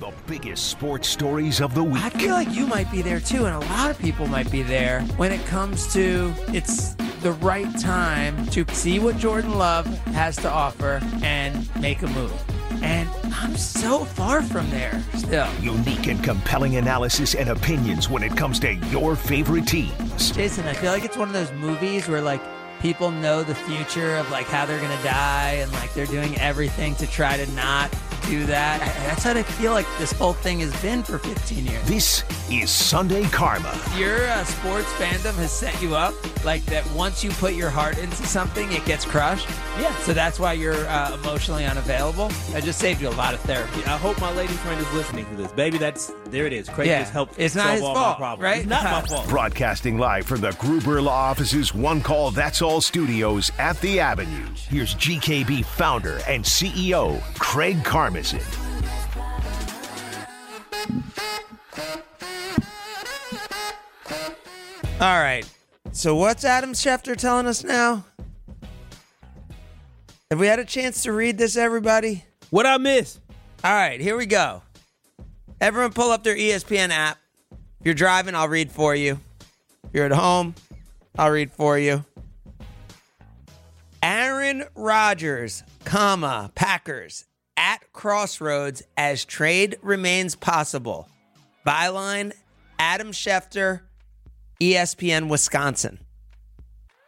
The biggest sports stories of the week. I feel like you might be there too, and a lot of people might be there when it comes to it's the right time to see what Jordan Love has to offer and make a move. And I'm so far from there still. Unique and compelling analysis and opinions when it comes to your favorite teams. Jason, I feel like it's one of those movies where like people know the future of like how they're gonna die and like they're doing everything to try to not do that. That's what I feel like this whole thing has been for 15 years. This is Sunday Karma. Your uh, sports fandom has set you up like that once you put your heart into something, it gets crushed. Yeah. So that's why you're uh, emotionally unavailable. I just saved you a lot of therapy. I hope my lady friend is listening to this. Baby, that's there it is. Craig Yeah. just helped It's not his all fault, my problems. right? It's not my fault. Broadcasting live from the Gruber Law Office's One Call That's All studios at the Avenue. Here's GKB founder and CEO, Craig Karmazin. All right. So what's Adam Schefter telling us now? Have we had a chance to read this, everybody? What I miss? All right, here we go. Everyone pull up their ESPN app. If you're driving, I'll read for you. If you're at home, I'll read for you. Aaron Rodgers, comma, Packers at crossroads as trade remains possible. Byline, Adam Schefter, ESPN Wisconsin.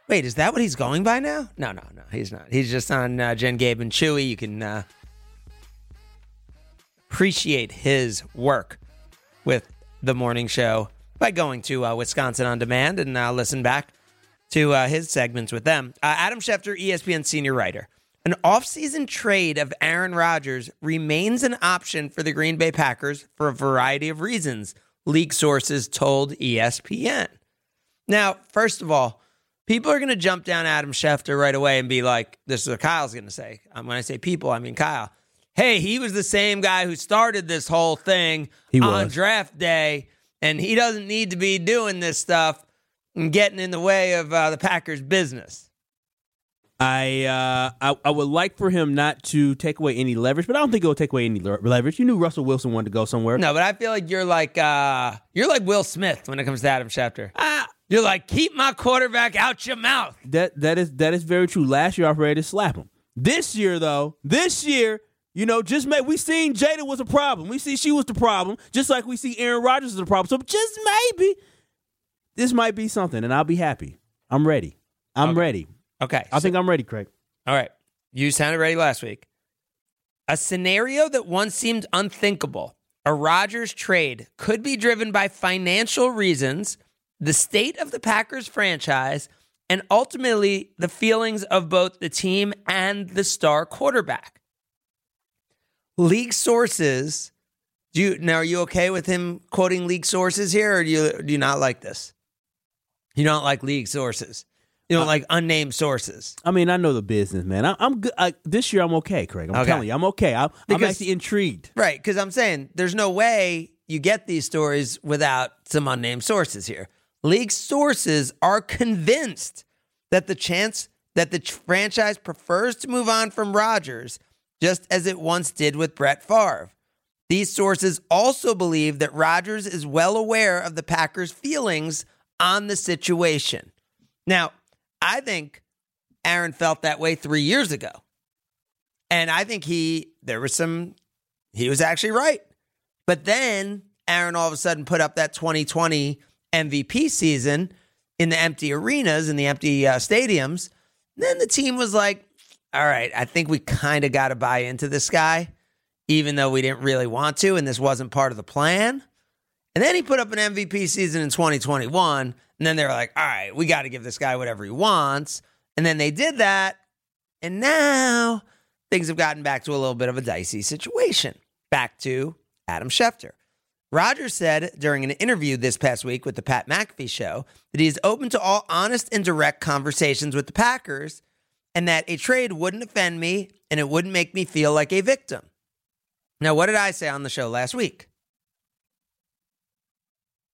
Wait, is that what he's going by now? No, no, no, he's not. He's just on uh, Jen, Gabe, and Chewy. You can uh, appreciate his work with the morning show by going to uh, Wisconsin on Demand and uh, listen back to uh, his segments with them. Uh, Adam Schefter, ESPN senior writer. An offseason trade of Aaron Rodgers remains an option for the Green Bay Packers for a variety of reasons, league sources told ESPN. Now, first of all, people are going to jump down Adam Schefter right away and be like, this is what Kyle's going to say. Um, when I say people, I mean Kyle. Hey, he was the same guy who started this whole thing He on was. draft day, and he doesn't need to be doing this stuff and getting in the way of uh, the Packers' business. I, uh, I I would like for him not to take away any leverage, but I don't think he'll take away any le- leverage. You knew Russell Wilson wanted to go somewhere. No, but I feel like you're like uh, you're like Will Smith when it comes to Adam Schefter. Ah, You're like, keep my quarterback out your mouth. that that is that is very true. Last year, I was ready to slap him. This year, though, this year, you know, just make we seen Jada was a problem. We see she was the problem, just like we see Aaron Rodgers is a problem. So just maybe this might be something, and I'll be happy. I'm ready. I'm Okay. ready. Okay, I think I'm ready, Craig. All right. You sounded ready last week. A scenario that once seemed unthinkable. A Rodgers trade could be driven by financial reasons, the state of the Packers franchise, and ultimately the feelings of both the team and the star quarterback. League sources. Do you now are you okay with him quoting league sources here, or do you do you not like this? You don't like league sources. You don't uh, like unnamed sources. I mean, I know the business, man. I, I'm good. I, this year, I'm okay, Craig. I'm Okay. telling you, I'm okay. I, I'm Because- actually intrigued. Right, because I'm saying there's no way you get these stories without some unnamed sources here. League sources are convinced that the chance that the ch- franchise prefers to move on from Rodgers, just as it once did with Brett Favre. These sources also believe that Rodgers is well aware of the Packers' feelings on the situation. Now, I think Aaron felt that way three years ago. And I think he, there was some, he was actually right. But then Aaron all of a sudden put up that 2020 MVP season in the empty arenas, in the empty uh, stadiums. then the team was like, all right, I think we kind of got to buy into this guy, even though we didn't really want to, and this wasn't part of the plan. And then he put up an MVP season in 2021. And then they were like, all right, we got to give this guy whatever he wants. And then they did that. And now things have gotten back to a little bit of a dicey situation. Back to Adam Schefter. Rodgers said during an interview this past week with the Pat McAfee show that he is open to all honest and direct conversations with the Packers and that a trade wouldn't offend me and it wouldn't make me feel like a victim. Now, what did I say on the show last week?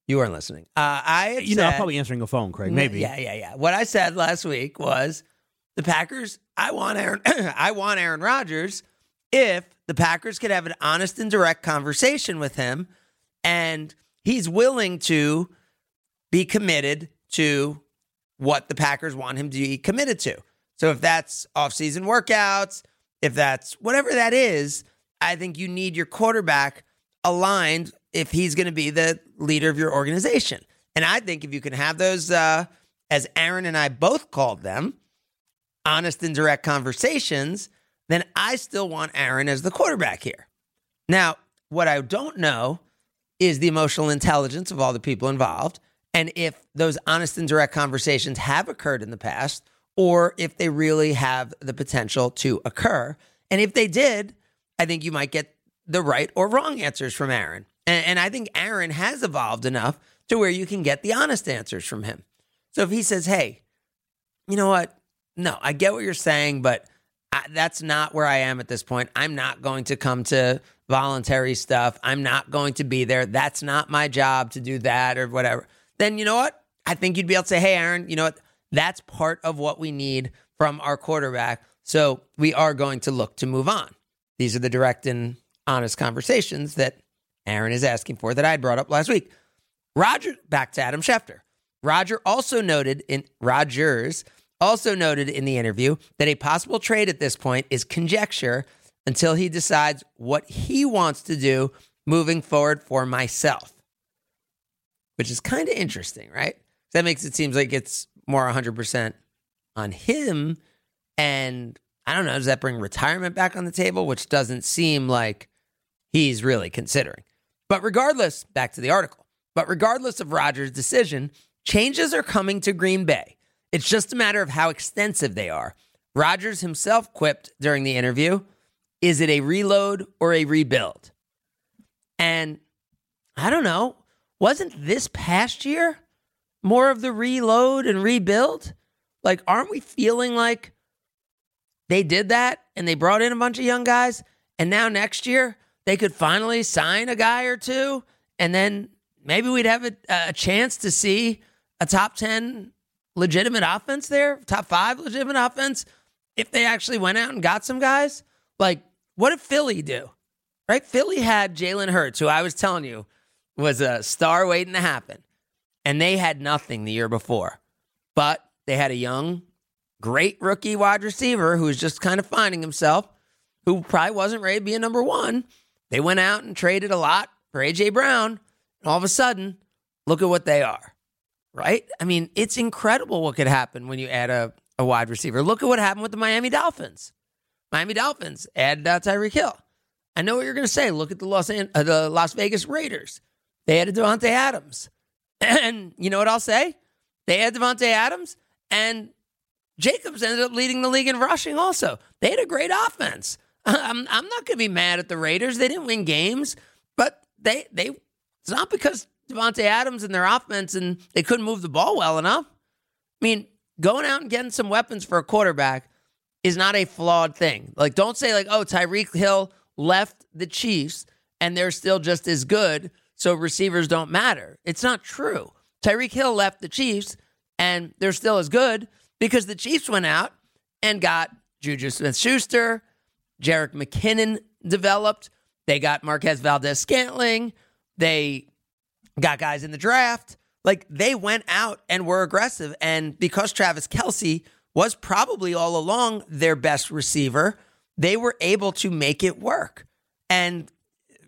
You weren't listening. Uh, I You know, I'm probably answering a phone, Craig. Maybe. yeah, yeah, yeah. What I said last week was the Packers. I want Aaron. I want Aaron Rodgers, if the Packers could have an honest and direct conversation with him and he's willing to be committed to what the Packers want him to be committed to. So if that's offseason workouts, if that's whatever that is, I think you need your quarterback aligned if he's going to be the leader of your organization. And I think if you can have those, uh, as Aaron and I both called them, honest and direct conversations, then I still want Aaron as the quarterback here. Now, what I don't know is the emotional intelligence of all the people involved. And if those honest and direct conversations have occurred in the past, or if they really have the potential to occur. And if they did, I think you might get the right or wrong answers from Aaron. And, and, I think Aaron has evolved enough to where you can get the honest answers from him. So if he says, hey, you know what? No, I get what you're saying, but I, that's not where I am at this point. I'm not going to come to voluntary stuff. I'm not going to be there. That's not my job to do that or whatever. Then you know what? I think you'd be able to say, hey, Aaron, you know what? That's part of what we need from our quarterback. So we are going to look to move on. These are the direct and honest conversations that Aaron is asking for that I brought up last week. Roger, back to Adam Schefter. Roger also noted in Rodgers also noted in the interview that a possible trade at this point is conjecture until he decides what he wants to do moving forward for myself. Which is kind of interesting, right? That makes it seem like it's more 100% on him. And I don't know, does that bring retirement back on the table? Which doesn't seem like he's really considering. But regardless, back to the article. But regardless of Rodgers' decision, changes are coming to Green Bay. It's just a matter of how extensive they are. Rodgers himself quipped during the interview Is it a reload or a rebuild? And I don't know. Wasn't this past year more of the reload and rebuild? Like, aren't we feeling like they did that and they brought in a bunch of young guys and now next year they could finally sign a guy or two and then maybe we'd have a, a chance to see a top 10 legitimate offense there, top five legitimate offense if they actually went out and got some guys? Like, what did Philly do? Right? Philly had Jalen Hurts, who I was telling you was a star waiting to happen and they had nothing the year before. But they had a young, great rookie wide receiver who was just kind of finding himself, who probably wasn't ready to be a number one. They went out and traded a lot for AJ Brown, and all of a sudden, look at what they are. Right? I mean, it's incredible what could happen when you add a, a wide receiver. Look at what happened with the Miami Dolphins. Miami Dolphins added uh, Tyreek Hill. I know what you're going to say. Look at the Los, An- uh, the Las Vegas Raiders. They added Davante Adams. And you know what I'll say? They had Davante Adams, and Jacobs ended up leading the league in rushing. Also, they had a great offense. I'm I'm not going to be mad at the Raiders. They didn't win games, but they they it's not because Davante Adams and their offense and they couldn't move the ball well enough. I mean, going out and getting some weapons for a quarterback is not a flawed thing. Like, don't say like, oh, Tyreek Hill left the Chiefs and they're still just as good so receivers don't matter. It's not true. Tyreek Hill left the Chiefs and they're still as good because the Chiefs went out and got Juju Smith Schuster, Jerick McKinnon developed. They got Marquez Valdes-Scantling. They got guys in the draft. Like they went out and were aggressive. And because Travis Kelce was probably all along their best receiver, they were able to make it work. And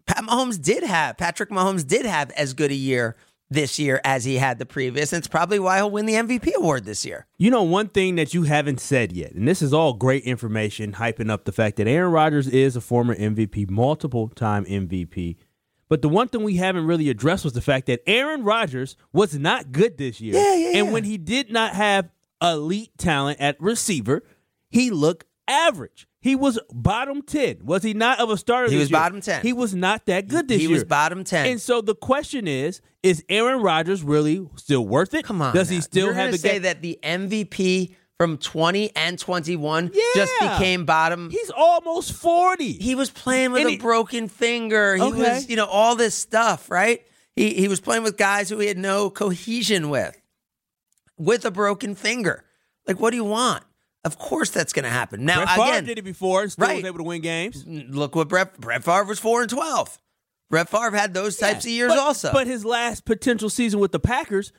Pat Mahomes did have, Patrick Mahomes did have as good a year this year as he had the previous. And it's probably why he'll win the MVP award this year. You know, one thing that you haven't said yet, and this is all great information, hyping up the fact that Aaron Rodgers is a former MVP, multiple time MVP. But the one thing we haven't really addressed was the fact that Aaron Rodgers was not good this year. Yeah, yeah, and when he did not have elite talent at receiver, he looked average. He was bottom 10. Was he not of a starter He was year? bottom 10. He was not that good this he year. He was bottom 10. And so the question is, is Aaron Rodgers really still worth it? Come on. Does he still You're have gonna say game? that the MVP from 20 and 21 just became bottom? He's almost 40. He was playing with And a broken finger. He Okay. was, you know, all this stuff, right? He he was playing with guys who he had no cohesion with, with a broken finger. Like, what do you want? Of course, that's going to happen. Now, Brett Favre again, did it before still Right. was able to win games. look what Brett, Brett Favre was four and twelve. Brett Favre had those types of years but, also. But his last potential season with the Packers,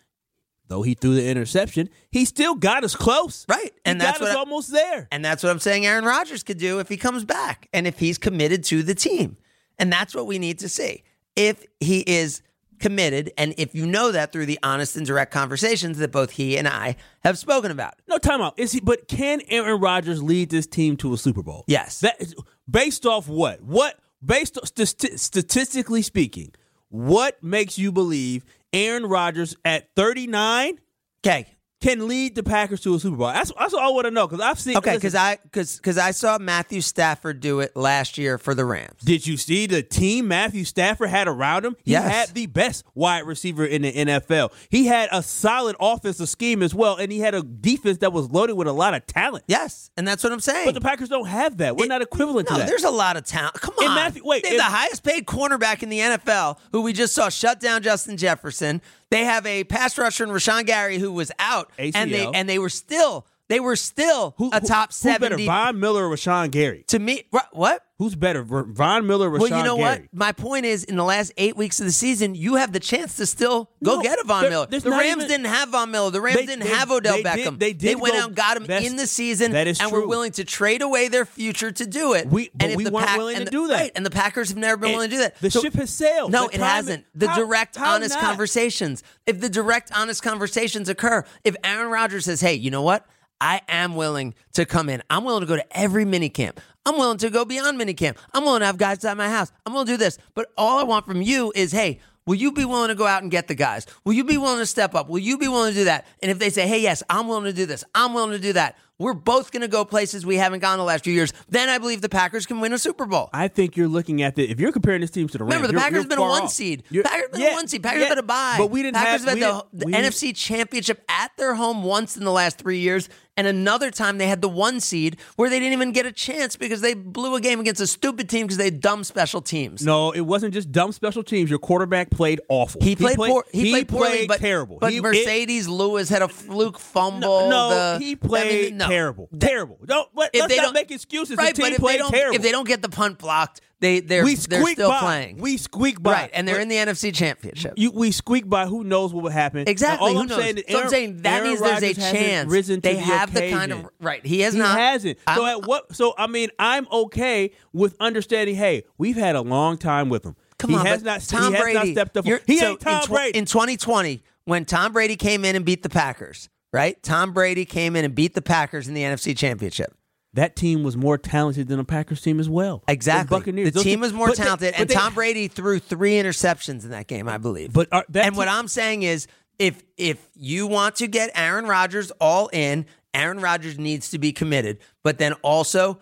though he threw the interception, he still got us close. Right, He and got that's us I- almost there. And that's what I'm saying Aaron Rodgers could do if he comes back and if he's committed to the team. And that's what we need to see. If he is committed, and if you know that through the honest and direct conversations that both he and I have spoken about. No timeout. Is he? But can Aaron Rodgers lead this team to a Super Bowl? Yes. That is, based off what? What based on, st- statistically speaking, what makes you believe Aaron Rodgers at 39 Okay. Can lead the Packers to a Super Bowl? That's, that's all I want to know because I've seen. Okay, because I because because I saw Matthew Stafford do it last year for the Rams. Did you see the team Matthew Stafford had around him? He Yes. had the best wide receiver in the NFL. He had a solid offensive scheme as well, and he had a defense that was loaded with a lot of talent. Yes, and that's what I'm saying. But the Packers don't have that. We're It- not equivalent no, to that. there's a lot of talent. Come And on. Matthew- wait, they have the highest paid cornerback in the NFL, who we just saw shut down Justin Jefferson. They have a pass rusher in Rashan Gary who was out, and they and they were still they were still Who- a who- top Who's better, seventy. Von Miller or Rashan Gary? to me, what? Who's better, Von Miller or Rashan Gary? Well, you know Gary? what? My point is, in the last eight weeks of the season, you have the chance to still go No, get a Von Miller. The Rams even- didn't have Von Miller. The Rams They- didn't they- have Odell they Beckham. did- they did went out and got him best- in the season, That is and were true. willing to trade away their future to do it. We- but and we the weren't Pack- willing and to do that. Right, and the Packers have never been And willing to do that. the ship has sailed. No, The it hasn't. The how- direct, how honest not? conversations. If the direct, honest conversations occur, if Aaron Rodgers says, "Hey, you know what? I am willing to come in. I'm willing to go to every mini camp. I'm willing to go beyond mini camp. I'm willing to have guys at my house. I'm willing to do this. But all I want from you is, hey, will you be willing to go out and get the guys? Will you be willing to step up? Will you be willing to do that? And if they say, hey, yes, I'm willing to do this, I'm willing to do that, we're both going to go places we haven't gone the last few years. Then I believe the Packers can win a Super Bowl. I think you're looking at the. If you're comparing this team to the Rams, Remember, the Packers you're have been a one off. seed. You're- Packers have been yeah, a one seed. Packers yeah, have had a bye. but we didn't Packers have, have we had the, the we- NFC Championship at their home once in the last three years, and another time they had the one seed where they didn't even get a chance because they blew a game against a stupid team because they had dumb special teams. No, it wasn't just dumb special teams. Your quarterback played awful. He played, poor, he, played poorly, but terrible. But He- it- Marcedes Lewis had a fluke fumble. no, the- he I played mean, no. Terrible. Terrible. Don't let, If us not don't make excuses. right, the but team if they played don't, terrible. if they don't get the punt blocked, they they're we they're still by. playing. We squeak by. right, and they're But in the NFC Championship. You, we squeak by. Who knows what will happen? Exactly. Now, I'm saying is so I'm saying that Aaron means there's a chance Risen they the have the kind of right. He has He not. hasn't. So I'm- at what? So I mean, I'm okay with understanding. Hey, we've had a long time with him. Come he on, has not. Tom he has not stepped up. He so ain't Tom in, tw- Brady. in 2020 when Tom Brady came in and beat the Packers. Right, Tom Brady came in and beat the Packers in the NFC Championship. that team was more talented than the Packers team as well. Exactly. The Buccaneers. The Those team was more but they- talented, and they- Tom Brady threw three interceptions in that game, I believe. But are, that and what I'm saying is, if if you want to get Aaron Rodgers all in, Aaron Rodgers needs to be committed. But then also,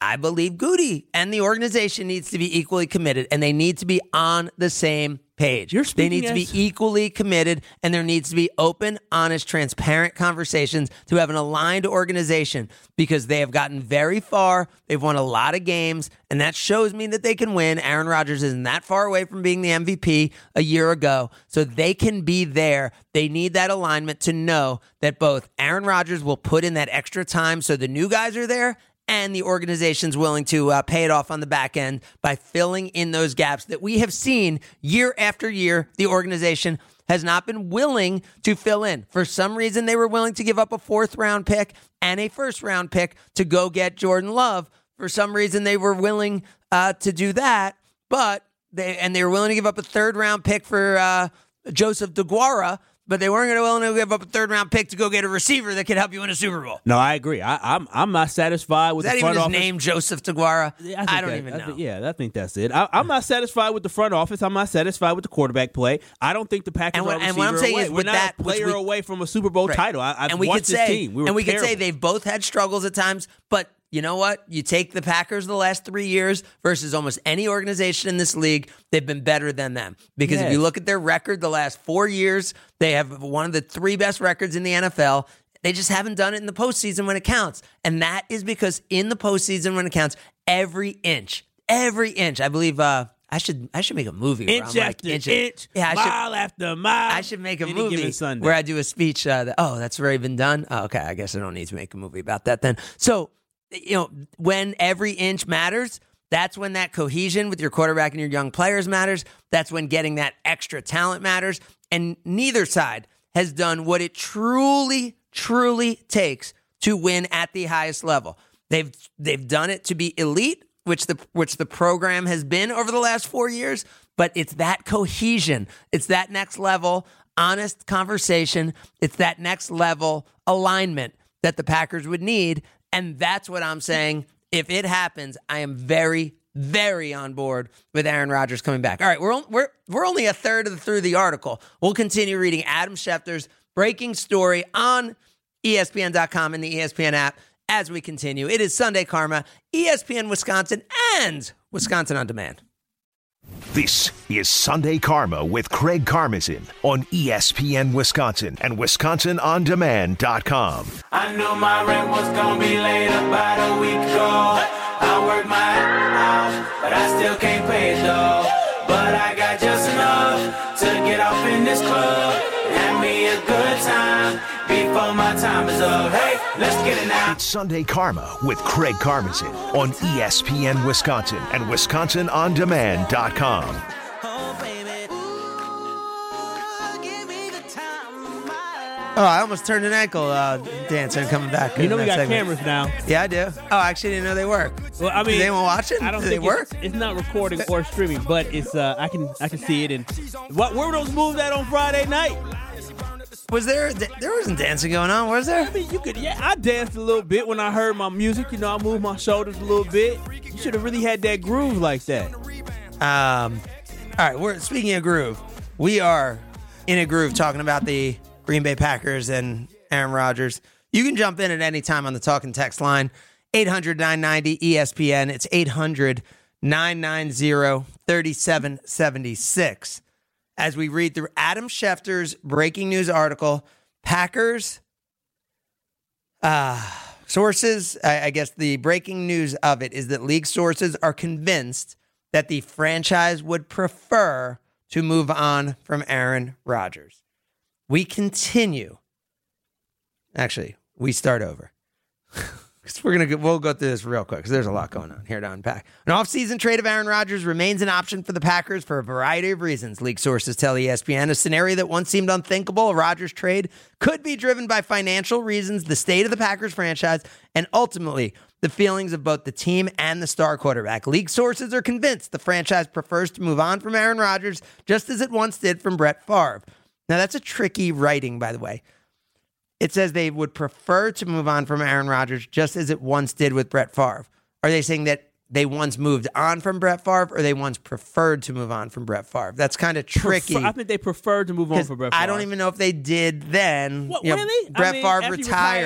I believe Gutey and the organization needs to be equally committed, and they need to be on the same page. They need to be as- equally committed, and there needs to be open, honest, transparent conversations to have an aligned organization because they have gotten very far. They've won a lot of games, and that shows me that they can win. Aaron Rodgers isn't that far away from being the MVP a year ago, so they can be there. They need that alignment to know that both Aaron Rodgers will put in that extra time so the new guys are there and the organization's willing to uh, pay it off on the back end by filling in those gaps that we have seen year after year. The organization has not been willing to fill in. For some reason, they were willing to give up a fourth round pick and a first round pick to go get Jordan Love. For some reason, they were willing uh, to do that, but they and they were willing to give up a third round pick for uh, Joseph DeGuara. But they weren't going to willing to give up a third round pick to go get a receiver that could help you win a Super Bowl. No, I agree. I, I'm I'm not satisfied with Is that the even front his office. name, Joseph DeGuara? Yeah, I, think don't that- even I know. think- yeah, I think that's it. I, I'm not satisfied with the front office. I'm not satisfied with the quarterback play. I don't think the Packers And what- are and what I'm saying away. is We're with not that, a player we- away from a Super Bowl Right. title. I, I've and we could say, this team. We and we could say they've both had struggles at times, but you know what? You take the Packers the last three years versus almost any organization in this league, they've been better than them. Because if you look at their record the last four years, they have one of the three best records in the NFL. They just haven't done it in the postseason when it counts. And that is because in the postseason when it counts, every inch, every inch, I believe, uh, I should I should make a movie where Inch I'm like, after inch, inch, yeah, I should, mile after mile. I should make a movie where I do a speech. Uh, that, oh, that's already been done. Oh, okay, I guess I don't need to make a movie about that then. So, you know, when every inch matters, that's when that cohesion with your quarterback and your young players matters. That's when getting that extra talent matters. And neither side has done what it truly, truly takes to win at the highest level. They've they've done it to be elite, which the which the program has been over the last four years. But it's that cohesion. It's that next level honest conversation. It's that next level alignment that the Packers would need, and that's what I'm saying. If it happens, I am very, very on board with Aaron Rodgers coming back. All right, we're we're we're only a third of the, through the article. We'll continue reading Adam Schefter's breaking story on ESPN.com and the ESPN app as we continue. It is Sunday Karma, ESPN Wisconsin, and Wisconsin on Demand. This is Sunday Karma with Craig Karmazin on ESPN Wisconsin and WisconsinOnDemand.com. I knew my rent was gonna be late about a week ago. I worked my ass but I still can't pay it though. But I got just enough to get off in this club let's get it now. It's Sunday Karma with Craig Karmazin on ESPN Wisconsin and WisconsinOnDemand.com. Oh, I almost turned an ankle uh, dancing coming back. you in know we that got segment. cameras now. Yeah, I do. Oh, I actually didn't know they work. Well, I mean, Does anyone watch it? I don't Do think they work? It's, it's not recording or streaming, but it's uh, I can I can see it. And what where were those moves at on Friday night? Was there? There wasn't dancing going on, was there? I mean, you could yeah. I danced a little bit when I heard my music. You know, I moved my shoulders a little bit. You should have really had that groove like that. Um, all right, we're speaking of groove. We are in a groove talking about the Green Bay Packers and Aaron Rodgers. You can jump in at any time on the talking text line 800 990 ESPN. It's 800 990 3776. As we read through Adam Schefter's breaking news article, Packers uh, sources, I, I guess the breaking news of it is that league sources are convinced that the franchise would prefer to move on from Aaron Rodgers. We continue. Actually, we start over. 'Cause we're gonna go, we'll go through this real quick because there's a lot going on here to unpack. An offseason trade of Aaron Rodgers remains an option for the Packers for a variety of reasons. League sources tell ESPN a scenario that once seemed unthinkable, a Rodgers trade, could be driven by financial reasons, the state of the Packers franchise, and ultimately the feelings of both the team and the star quarterback. League sources are convinced the franchise prefers to move on from Aaron Rodgers, just as it once did from Brett Favre. Now that's a tricky writing, by the way. It says they would prefer to move on from Aaron Rodgers just as it once did with Brett Favre. Are they saying that they once moved on from Brett Favre or they once preferred to move on from Brett Favre? That's kind of tricky. Prefer- I think they preferred to move on from Brett. Favre. I don't even know if they did then. What, You know, really? I Brett mean, Favre retired.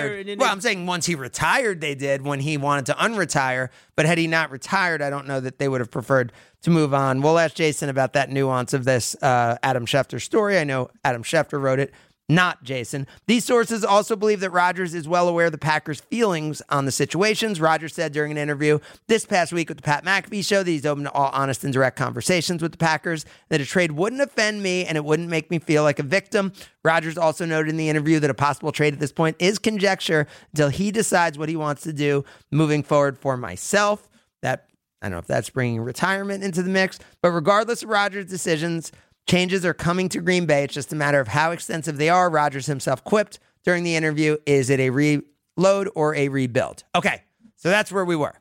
retired and well, they- I'm saying once he retired, they did when he wanted to unretire. But had he not retired, I don't know that they would have preferred to move on. We'll ask Jason about that nuance of this uh, Adam Schefter story. I know Adam Schefter wrote it. Not Jason. These sources also believe that Rodgers is well aware of the Packers' feelings on the situations. Rodgers said during an interview this past week with the Pat McAfee show that he's open to all honest and direct conversations with the Packers, that a trade wouldn't offend me and it wouldn't make me feel like a victim. Rodgers also noted in the interview that a possible trade at this point is conjecture until he decides what he wants to do moving forward for myself. That I don't know if that's bringing retirement into the mix, but regardless of Rodgers' decisions, changes are coming to Green Bay. It's just a matter of how extensive they are. Rodgers himself quipped during the interview Is it a reload or a rebuild? Okay, so that's where we were.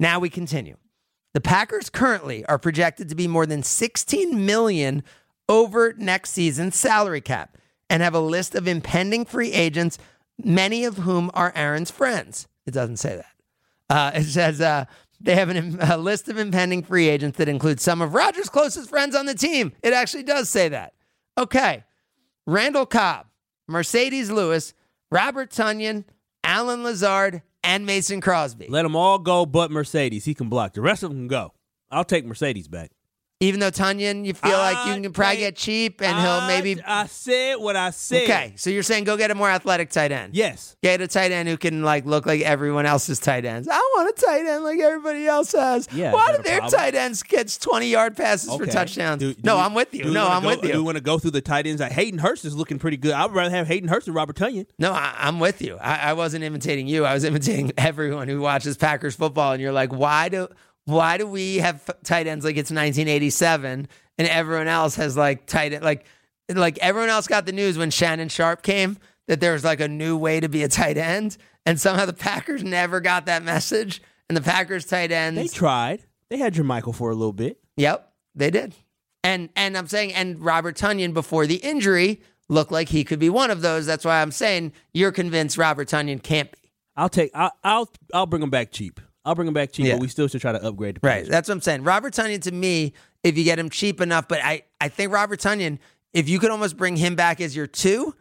Now we continue. The Packers currently are projected to be more than 16 million over next season's salary cap and have a list of impending free agents, many of whom are Aaron's friends. It doesn't say that. Uh, it says uh, they have an, a list of impending free agents that includes some of Rodgers' closest friends on the team. It actually does say that. Okay. Randall Cobb, Marcedes Lewis, Robert Tonyan, Allen Lazard, and Mason Crosby. Let them all go, but Marcedes. He can block. The rest of them can go. I'll take Marcedes back. Even though Tonyan, you feel like you can probably get cheap and he'll maybe. I said what I said. Okay, so you're saying go get a more athletic tight end. Yes. Get a tight end who can like look like everyone else's tight ends. I want a tight end like everybody else has. Yeah, Why do their problem? tight ends get 20 yard passes for touchdowns? Do- do no, we- I'm with you. No, I'm go- with Do we you. want to go through the tight ends? Like Hayden Hurst is looking pretty good. I'd rather have Hayden Hurst than Robert Tonyan. No, I, I'm with you. I, I wasn't imitating you. I was imitating everyone who watches Packers football. And you're like, why do why do we have tight ends like it's 1987 and everyone else has like tight end like like everyone else got the news when Shannon Sharpe came that there was like a new way to be a tight end, and somehow the Packers never got that message. And the Packers tight ends, They tried. They had Jermichael for a little bit. Yep, they did. And and I'm saying and Robert Tonyan before the injury looked like he could be one of those. That's why I'm saying you're convinced Robert Tonyan can't be. I'll take. I'll. I'll, I'll bring him back cheap. I'll bring him back cheap, Yeah. but we still should try to upgrade the Right. That's what I'm saying. Robert Tonyan to me, if you get him cheap enough, but I I think Robert Tonyan, if you could almost bring him back as your two,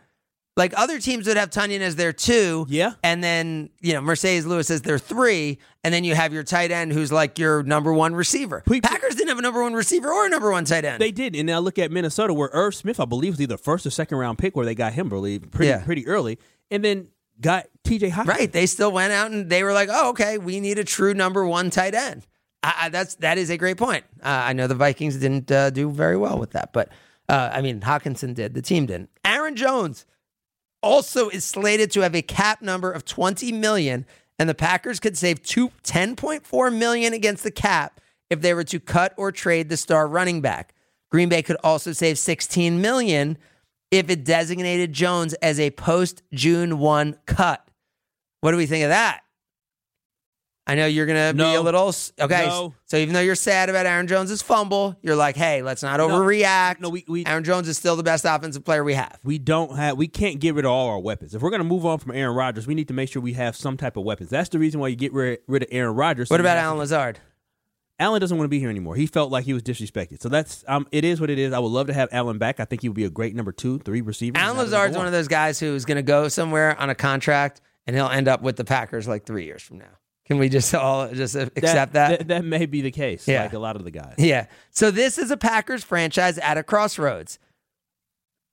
like other teams would have Tonyan as their two. Yeah. And then, you know, Marcedes Lewis as their three. And then you have your tight end who's like your number one receiver. Packers didn't have a number one receiver or a number one tight end. They did, and now look at Minnesota, where Irv Smith, I believe, was either first or second round pick, where they got him, believe, pretty Yeah. pretty early, and then got T.J. Hawkins. Right. They still went out and they were like, "Oh, okay, we need a true number one tight end." I, I, that's that is a great point. Uh, I know the Vikings didn't uh, do very well with that, but uh, I mean, Hockenson did. The team didn't. Aaron Jones also is slated to have a cap number of twenty million, and the Packers could save two, 10.4 million against the cap if they were to cut or trade the star running back. Green Bay could also save 16 million if it designated Jones as a post June 1 cut. What do we think of that? I know you're going to be a little okay. No. So even though you're sad about Aaron Jones's fumble, you're like, "Hey, let's not overreact." No, we- we- Aaron Jones is still the best offensive player we have. We don't have. We can't get rid of all our weapons. If we're going to move on from Aaron Rodgers, we need to make sure we have some type of weapons. That's the reason why you get rid, rid of Aaron Rodgers. so What about Allen Lazard? Allen doesn't want to be here anymore. He felt like he was disrespected. So that's um, it is what it is. I would love to have Allen back. I think he would be a great number two, three receiver. Allen Lazard's one of those guys who's going to go somewhere on a contract and he'll end up with the Packers like three years from now. Can we just all just accept that? That, that may be the case. Yeah. Like a lot of the guys. Yeah. So this is a Packers franchise at a crossroads.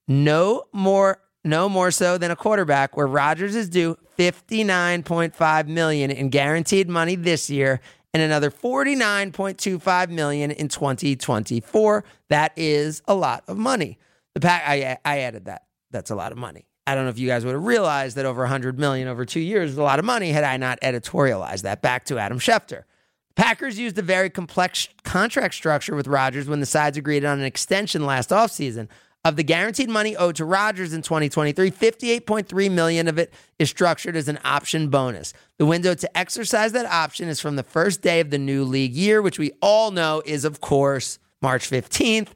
No more no more so than a quarterback where Rodgers is due 59.5 million in guaranteed money this year and another 49.25 million in 2024. That is a lot of money. The pack I I added that. That's a lot of money. I don't know if you guys would have realized that over 100 million over 2 years is a lot of money had I not editorialized that back to Adam Schefter. Packers used a very complex contract structure with Rodgers when the sides agreed on an extension last offseason. Of the guaranteed money owed to Rodgers in 2023, 58.3 million of it is structured as an option bonus. The window to exercise that option is from the first day of the new league year, which we all know is of course March 15th,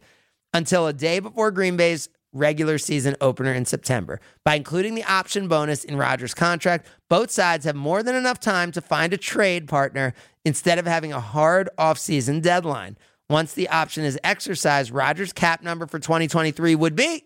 until a day before Green Bay's regular season opener in September. By including the option bonus in Rodgers' contract, both sides have more than enough time to find a trade partner instead of having a hard offseason deadline. Once the option is exercised, Rodgers' cap number for 2023 would be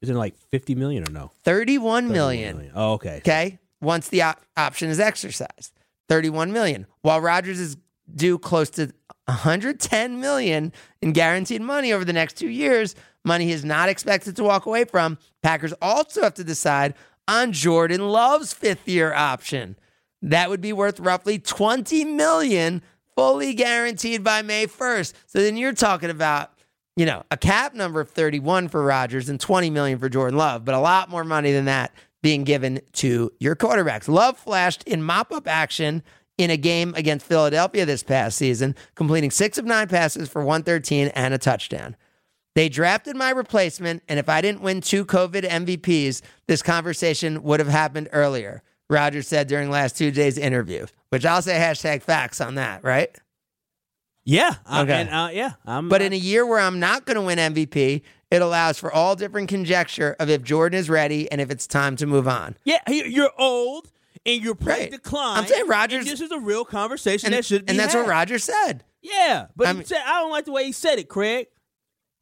Is it like fifty million or no? 31 million. Oh, okay. Okay. Once the op- option is exercised, 31 million. While Rodgers is due close to 110 million in guaranteed money over the next two years, money he is not expected to walk away from. Packers also have to decide on Jordan Love's fifth year option. That would be worth roughly 20 million fully guaranteed by May 1st. So then you're talking about you know, a cap number of 31 for Rodgers and 20 million for Jordan Love, but a lot more money than that being given to your quarterbacks. Love flashed in mop-up action in a game against Philadelphia this past season, completing 6 of 9 passes for 113 and a touchdown. They drafted my replacement, and if I didn't win two COVID MVPs, this conversation would have happened earlier. Rodgers said during last Tuesday's interview, which I'll say hashtag facts on that, right? Yeah. Okay. and, uh, yeah. I'm, But in a year where I'm not going to win MVP, it allows for all different conjecture of if Jordan is ready and if it's time to move on. yeah, you- you're old and you're Right. right. decline. I'm saying and This is a real conversation And, that should be and that's had. what Roger said. Yeah, but I he mean- said, I don't like the way he said it, Craig.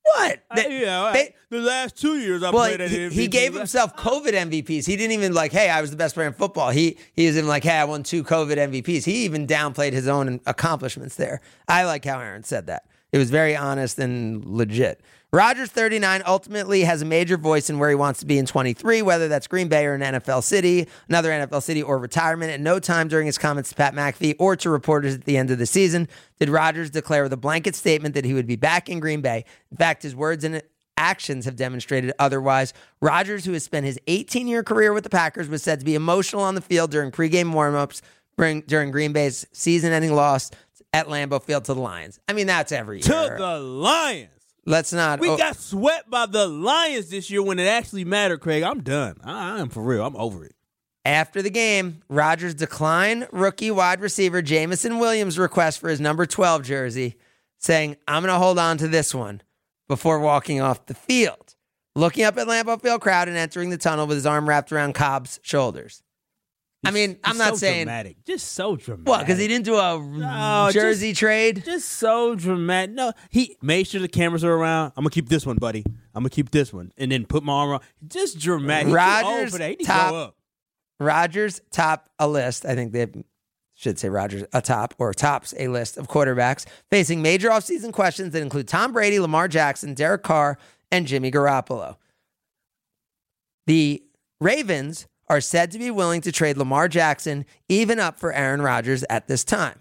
What? I- They- you know, I- the last two years I well, played at he, MVP. he gave himself COVID MVPs. He didn't even like, hey, I was the best player in football. He he was even like, hey, I won two COVID MVPs. He even downplayed his own accomplishments there. I like how Aaron said that. It was very honest and legit. Rodgers, 39, ultimately has a major voice in where he wants to be in 23, whether that's Green Bay or an NFL city, another NFL city, or retirement. At no time during his comments to Pat McAfee or to reporters at the end of the season did Rodgers declare with a blanket statement that he would be back in Green Bay. In fact, his words and actions have demonstrated otherwise. Rodgers, who has spent his 18 year career with the Packers, was said to be emotional on the field during pregame warmups during Green Bay's season ending loss at Lambeau Field to the Lions. I mean, that's every year. To the Lions. Let's not. We oh, got swept by the Lions this year when it actually mattered, Craig. I'm done. I, I am for real. I'm over it. After the game, Rodgers declined rookie wide receiver Jameson Williams' request for his number 12 jersey, saying, I'm going to hold on to this one before walking off the field. Looking up at Lambeau Field crowd and entering the tunnel with his arm wrapped around Cobb's shoulders. I mean, I'm not so saying dramatic. Just so dramatic. what because he didn't do a No, jersey trade. Just so dramatic. No, he made sure the cameras are around. I'm gonna keep this one, buddy. I'm gonna keep this one, and then put my arm around. Just dramatic. He too Rodgers. He to top- grow. Rodgers top a list. I think they should say Rodgers a top or tops a list of quarterbacks facing major offseason questions that include Tom Brady, Lamar Jackson, Derek Carr, and Jimmy Garoppolo. The Ravens are said to be willing to trade Lamar Jackson even up for Aaron Rodgers at this time.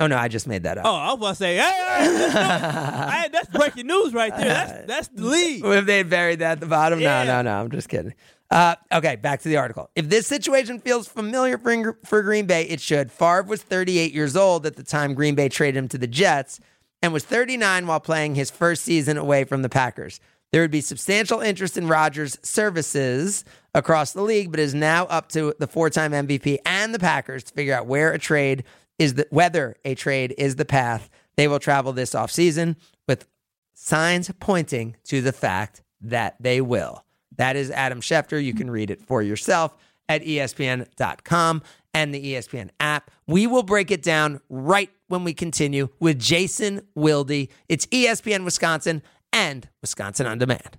Oh no, I just made that up. Oh, I was about to say, hey, hey, that's, hey, that's breaking news right there. That's that's the lead. If they buried that at the bottom, Yeah. no, no, no. I'm just kidding. Uh, okay, back to the article. If this situation feels familiar for, for Green Bay, it should. Favre was 38 years old at the time Green Bay traded him to the Jets and was 39 while playing his first season away from the Packers. There would be substantial interest in Rodgers' services across the league, but it is now up to the four-time MVP and the Packers to figure out where a trade is the whether a trade is the path they will travel this offseason with signs pointing to the fact that they will. That is Adam Schefter. You can read it for yourself at ESPN.com and the ESPN app. We will break it down right when we continue with Jason Wilde. It's ESPN Wisconsin and Wisconsin On Demand.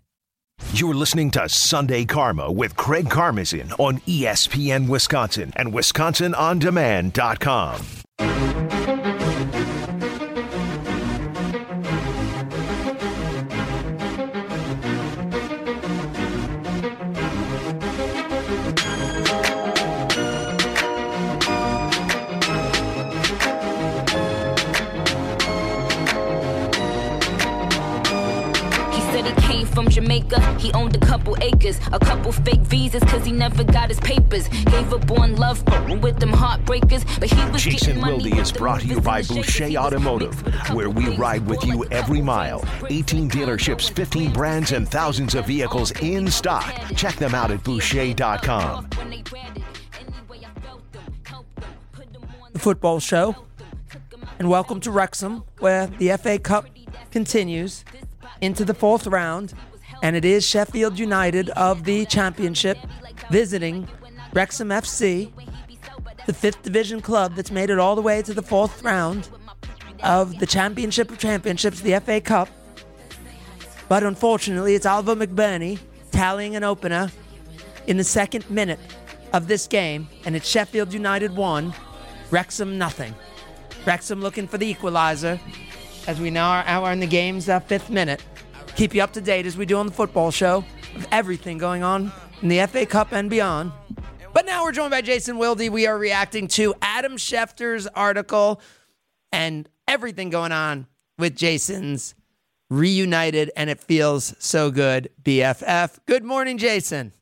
You're listening to Sunday Karma with Craig Karmazin on ESPN Wisconsin and WisconsinOnDemand.com. Jamaica. He owned a couple acres, a couple fake visas, cause he never got his papers. Gave up on love with them heartbreakers, but he was Jason getting money Wilde is brought to you by and the shakers. Boucher Automotive, mixed with a couple where we ride with you every mile. 18 dealerships, 15 brands, and thousands of vehicles in stock. Check them out at Boucher.com. The football show. And welcome to Wrexham, where the FA Cup continues into the fourth round. And it is Sheffield United of the championship visiting Wrexham FC, the fifth division club that's made it all the way to the fourth round of the championship of championships, the FA Cup. But unfortunately, it's Oliver McBurnie tallying an opener in the second minute of this game, and it's Sheffield United 1, Wrexham nothing. Wrexham looking for the equalizer as we now are, are in the game's uh, fifth minute. Keep you up to date as we do on the football show of everything going on in the FA Cup and beyond. But now we're joined by Jason Wilde. We are reacting to Adam Schefter's article and everything going on with Jason's reunited and it feels so good BFF. Good morning, Jason.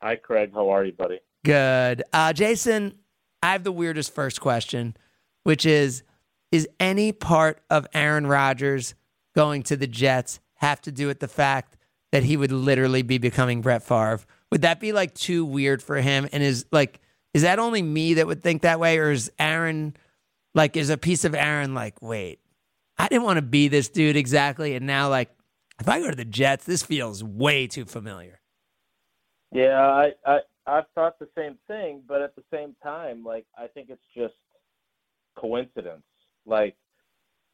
Hi, Craig. How are you, buddy? Good. Uh, Jason, I have the weirdest first question, which is Is any part of Aaron Rodgers going to the Jets have to do with the fact that he would literally be becoming Brett Favre? Would that be like too weird for him? And is like, is that only me that would think that way? Or is Aaron, like, is a piece of Aaron like, wait, I didn't want to be this dude exactly. And now, like, if I go to the Jets, this feels way too familiar. Yeah, I, I I've thought the same thing, but at the same time, like I think it's just coincidence. Like,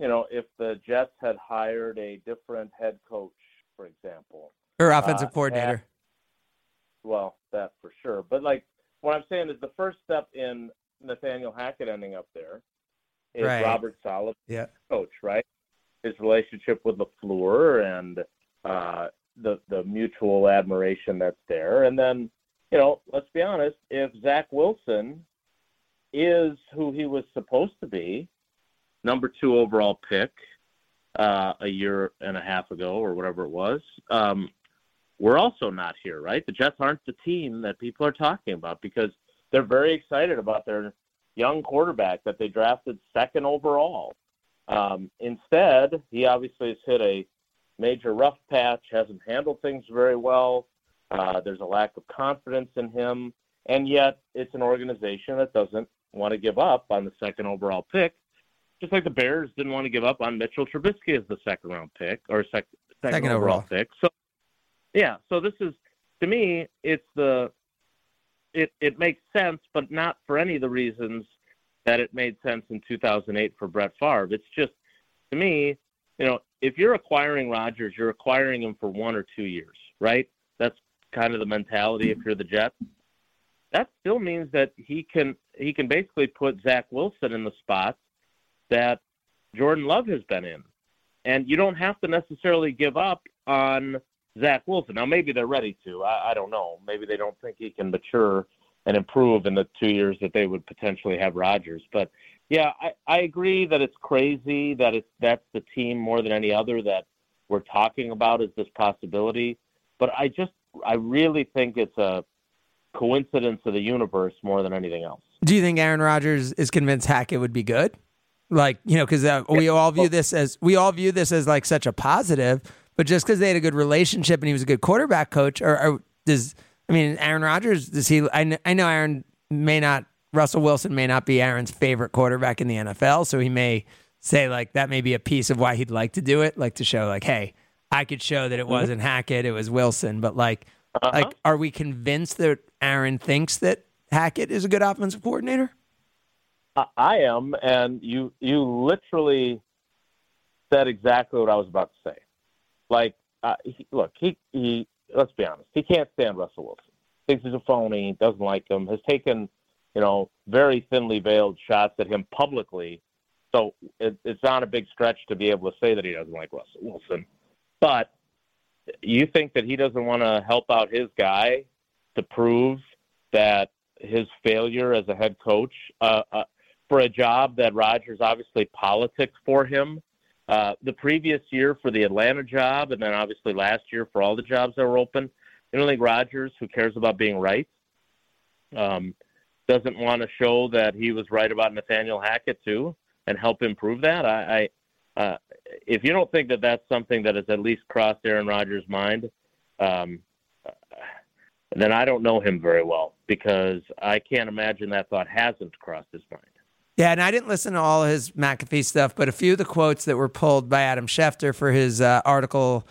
you know, if the Jets had hired a different head coach, for example, Or offensive Uh, coordinator. well, that for sure. But like what I'm saying is the first step in Nathaniel Hackett ending up there is Right. Robert Saleh, Yeah. coach, right? His relationship with LaFleur and uh, the the mutual admiration that's there. And then, you know, let's be honest, if Zach Wilson is who he was supposed to be, number two overall pick uh, a year and a half ago or whatever it was, um, we're also not here, right? The Jets aren't the team that people are talking about because they're very excited about their young quarterback that they drafted second overall. Um, instead, he obviously has hit a major rough patch, hasn't handled things very well. Uh, there's a lack of confidence in him, and yet it's an organization that doesn't want to give up on the second overall pick, just like the Bears didn't want to give up on Mitchell Trubisky as the second round pick or sec- second, Second overall overall. pick. So, yeah, so this is to me, it's the it it makes sense, but not for any of the reasons that it made sense in 2008 for Brett Favre. It's just to me, you know, if you're acquiring Rodgers, you're acquiring him for one or two years, right? That's kind of the mentality if you're the Jets. That still means that he can he can basically put Zach Wilson in the spot that Jordan Love has been in, and you don't have to necessarily give up on Zach Wilson. Now maybe they're ready to. I, I don't know. Maybe they don't think he can mature and improve in the two years that they would potentially have Rodgers. But yeah, I, I agree that it's crazy that it's that's the team more than any other that we're talking about is this possibility. But I just I really think it's a coincidence of the universe more than anything else. Do you think Aaron Rodgers is convinced Hackett would be good? Like you know, because uh, we all view this as we all view this as like such a positive, but just because they had a good relationship and he was a good quarterback coach, or, or does I mean Aaron Rodgers? Does he? I, kn- I know Aaron may not. Russell Wilson may not be Aaron's favorite quarterback in the NFL, so he may say like that may be a piece of why he'd like to do it, like to show like, hey, I could show that it wasn't Hackett, it was Wilson, but like, like, are we convinced that Aaron thinks that Hackett is a good offensive coordinator? I- am, and you you literally said exactly what I was about to say. Like, uh, he, look, he he. Let's be honest, he can't stand Russell Wilson. Thinks he's a phony. Doesn't like him. Has taken, you know, very thinly veiled shots at him publicly. So it, it's not a big stretch to be able to say that he doesn't like Russell Wilson. But you think that he doesn't want to help out his guy to prove that his failure as a head coach uh, uh, for a job that Rodgers obviously politics for him. Uh, the previous year for the Atlanta job, and then obviously last year for all the jobs that were open. You don't think Rodgers, who cares about being right, um, doesn't want to show that he was right about Nathaniel Hackett too, and help improve that? I, I uh, if you don't think that that's something that has at least crossed Aaron Rodgers' mind, um, then I don't know him very well because I can't imagine that thought hasn't crossed his mind. Yeah, and I didn't listen to all his McAfee stuff, but a few of the quotes that were pulled by Adam Schefter for his uh, article,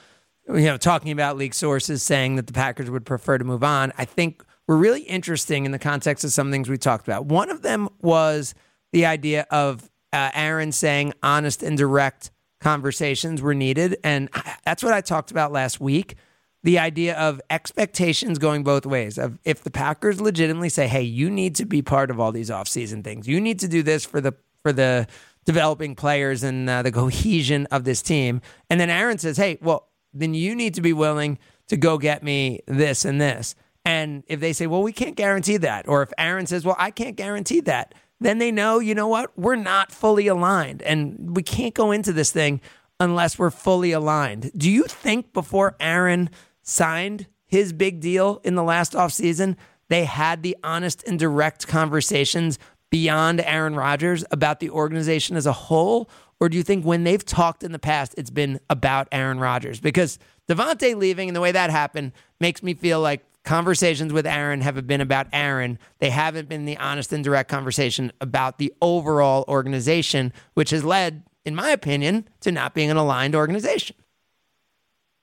you know, talking about league sources saying that the Packers would prefer to move on, I think were really interesting in the context of some things we talked about. One of them was the idea of uh, Aaron saying honest and direct conversations were needed, and that's what I talked about last week. The idea of expectations going both ways. Of if the Packers legitimately say, "Hey, you need to be part of all these offseason things. You need to do this for the for the developing players and uh, the cohesion of this team," and then Aaron says, "Hey, well, then you need to be willing to go get me this and this." And if they say, "Well, we can't guarantee that," or if Aaron says, "Well, I can't guarantee that," then they know, you know what, we're not fully aligned, and we can't go into this thing unless we're fully aligned. Do you think before Aaron signed his big deal in the last offseason, they had the honest and direct conversations beyond Aaron Rodgers about the organization as a whole? Or do you think when they've talked in the past, it's been about Aaron Rodgers? Because Davante leaving and the way that happened makes me feel like conversations with Aaron have been about Aaron. They haven't been the honest and direct conversation about the overall organization, which has led, in my opinion, to not being an aligned organization.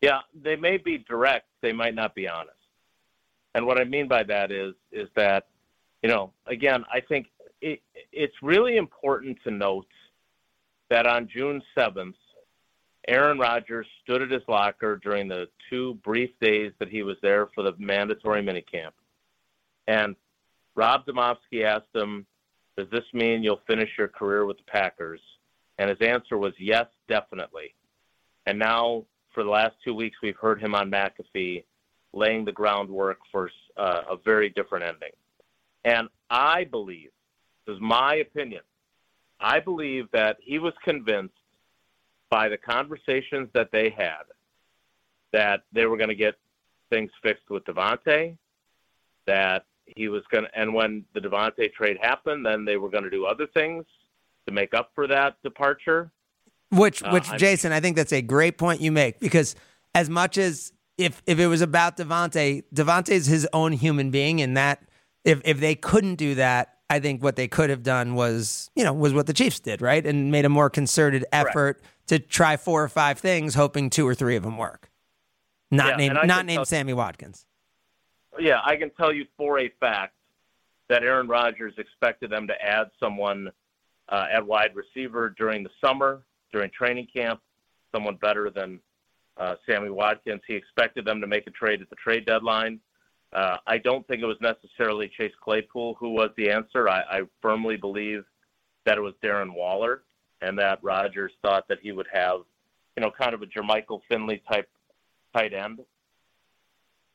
Yeah, they may be direct, they might not be honest. And what I mean by that is is that, you know, again, I think it, it's really important to note that on June 7th, Aaron Rodgers stood at his locker during the two brief days that he was there for the mandatory minicamp. And Rob Demovsky asked him, Does this mean you'll finish your career with the Packers? And his answer was yes, definitely. And now, for the last two weeks, we've heard him on McAfee laying the groundwork for uh, a very different ending. And I believe, this is my opinion, I believe that he was convinced by the conversations that they had that they were going to get things fixed with Davante, that he was going to, and when the Davante trade happened, then they were going to do other things to make up for that departure. Which, Uh, which, I'm- Jason, I think that's a great point you make because as much as if if it was about Davante, Davante is his own human being, and that if if they couldn't do that, I think what they could have done was you know was what the Chiefs did, right, and made a more concerted effort to try four or five things, hoping two or three of them work. Not Yeah, name not can name tell- Sammy Watkins. Yeah, I can tell you for a fact that Aaron Rodgers expected them to add someone uh, at wide receiver during the summer, during training camp, someone better than uh, Sammy Watkins. He expected them to make a trade at the trade deadline. Uh, I don't think it was necessarily Chase Claypool who was the answer. I, I firmly believe that it was Darren Waller, and that Rodgers thought that he would have, you know, kind of a Jermichael Finley type tight end.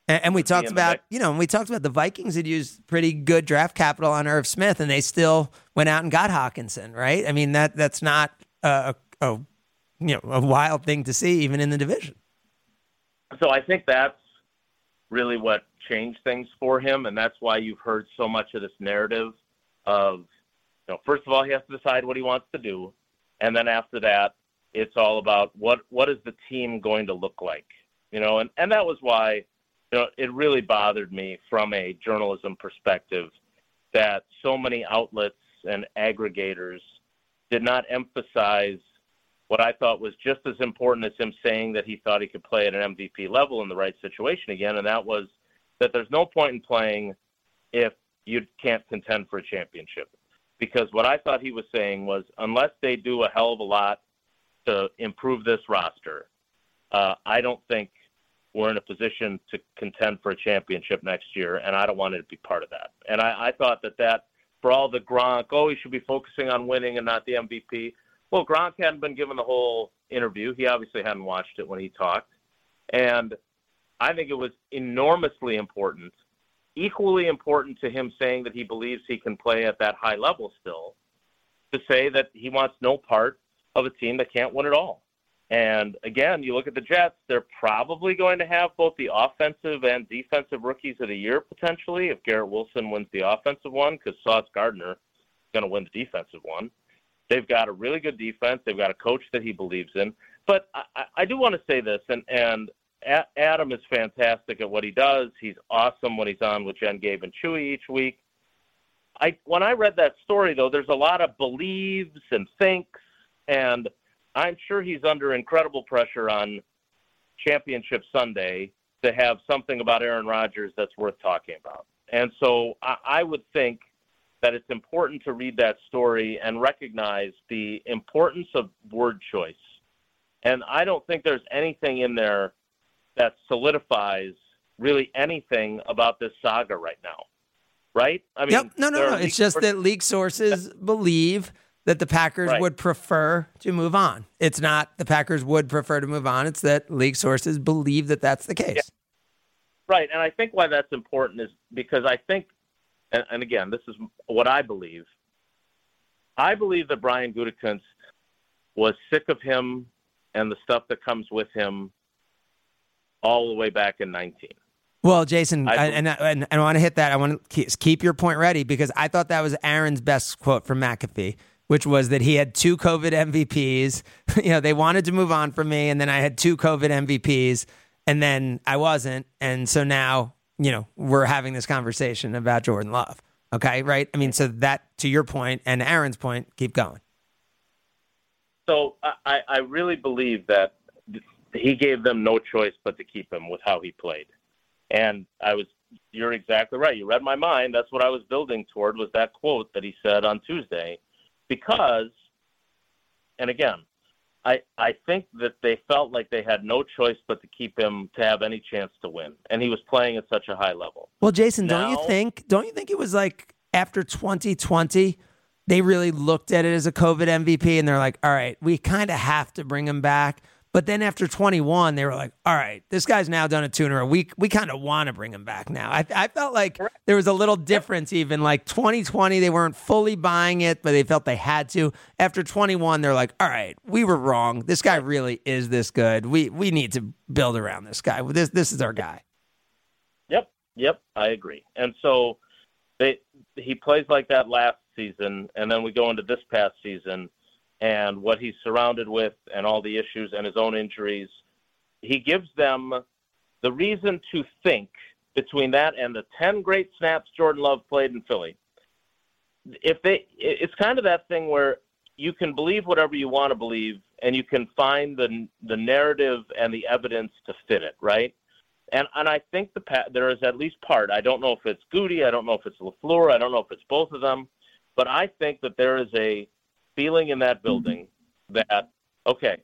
And, and we talked about, you know, and we talked about the Vikings had used pretty good draft capital on Irv Smith, and they still went out and got Hockenson, right? I mean that that's not a, a, you know a wild thing to see even in the division. so I think that's really what changed things for him, and that's why you've heard so much of this narrative of, you know, first of all, he has to decide what he wants to do, and then after that, it's all about what what is the team going to look like, you know, and and that was why, you know, it really bothered me from a journalism perspective that so many outlets and aggregators did not emphasize what I thought was just as important as him saying that he thought he could play at an MVP level in the right situation again, and that was that there's no point in playing if you can't contend for a championship. Because what I thought he was saying was unless they do a hell of a lot to improve this roster, uh, I don't think we're in a position to contend for a championship next year, and I don't want to be part of that. And I, I thought that that, for all the Gronk, oh, he should be focusing on winning and not the MVP. Well, Gronk hadn't been given the whole interview. He obviously hadn't watched it when he talked. And I think it was enormously important, equally important to him saying that he believes he can play at that high level still, to say that he wants no part of a team that can't win at all. And again, you look at the Jets, they're probably going to have both the offensive and defensive rookies of the year potentially if Garrett Wilson wins the offensive one because Sauce Gardner is going to win the defensive one. They've got a really good defense. They've got a coach that he believes in. But I, I- do want to say this, and, and Adam is fantastic at what he does. He's awesome when he's on with Jen, Gabe, and Chewy each week. I when I read that story though, there's a lot of believes and thinks, and I'm sure he's under incredible pressure on Championship Sunday to have something about Aaron Rodgers that's worth talking about. And so I, I would think that it's important to read that story and recognize the importance of word choice. And I don't think there's anything in there that solidifies really anything about this saga right now. Right? I mean, yep. No, no, no. It's leak- just that league sources believe that the Packers Right. would prefer to move on. It's not the Packers would prefer to move on. It's that league sources believe that that's the case. Right, and I think why that's important is because I think, and, and again, this is what I believe. I believe that Brian Gutekunst was sick of him and the stuff that comes with him all the way back in 19. Well, Jason, I and, and I want to hit that. I want to keep, keep your point ready because I thought that was Aaron's best quote from McAfee, which was that he had two COVID MVPs. you know, they wanted to move on from me, and then I had two COVID MVPs, and then I wasn't, and so now you know we're having this conversation about Jordan Love. Okay, right? I mean, so that to your point and Aaron's point, keep going. So I- I, really believe that he gave them no choice but to keep him with how he played. And I was, you're exactly right. You read my mind. That's what I was building toward was that quote that he said on Tuesday, because, and again, I I think that they felt like they had no choice but to keep him to have any chance to win, and he was playing at such a high level. Well, Jason, don't you think? Don't you think it was like after 2020 they really looked at it as a COVID MVP and they're like, all right, we kind of have to bring him back. But then after 21, they were like, all right, this guy's now done a tuner a week. We kind of want to bring him back now. I, I felt like there was a little difference even. Like 2020, they weren't fully buying it, but they felt they had to. After 21, they're like, all right, we were wrong. This guy really is this good. We we need to build around this guy. This this is our guy. Yep, yep, I agree. And so they he plays like that last season, and then we go into this past season – and what he's surrounded with and all the issues and his own injuries, he gives them the reason to think between that and the 10 great snaps Jordan Love played in Philly. If they it's kind of that thing where you can believe whatever you want to believe and you can find the the narrative and the evidence to fit it, right? And and I think the there is at least part. I don't know if it's Gutey, I don't know if it's LaFleur, I don't know if it's both of them, but I think that there is a feeling in that mm-hmm. building that okay,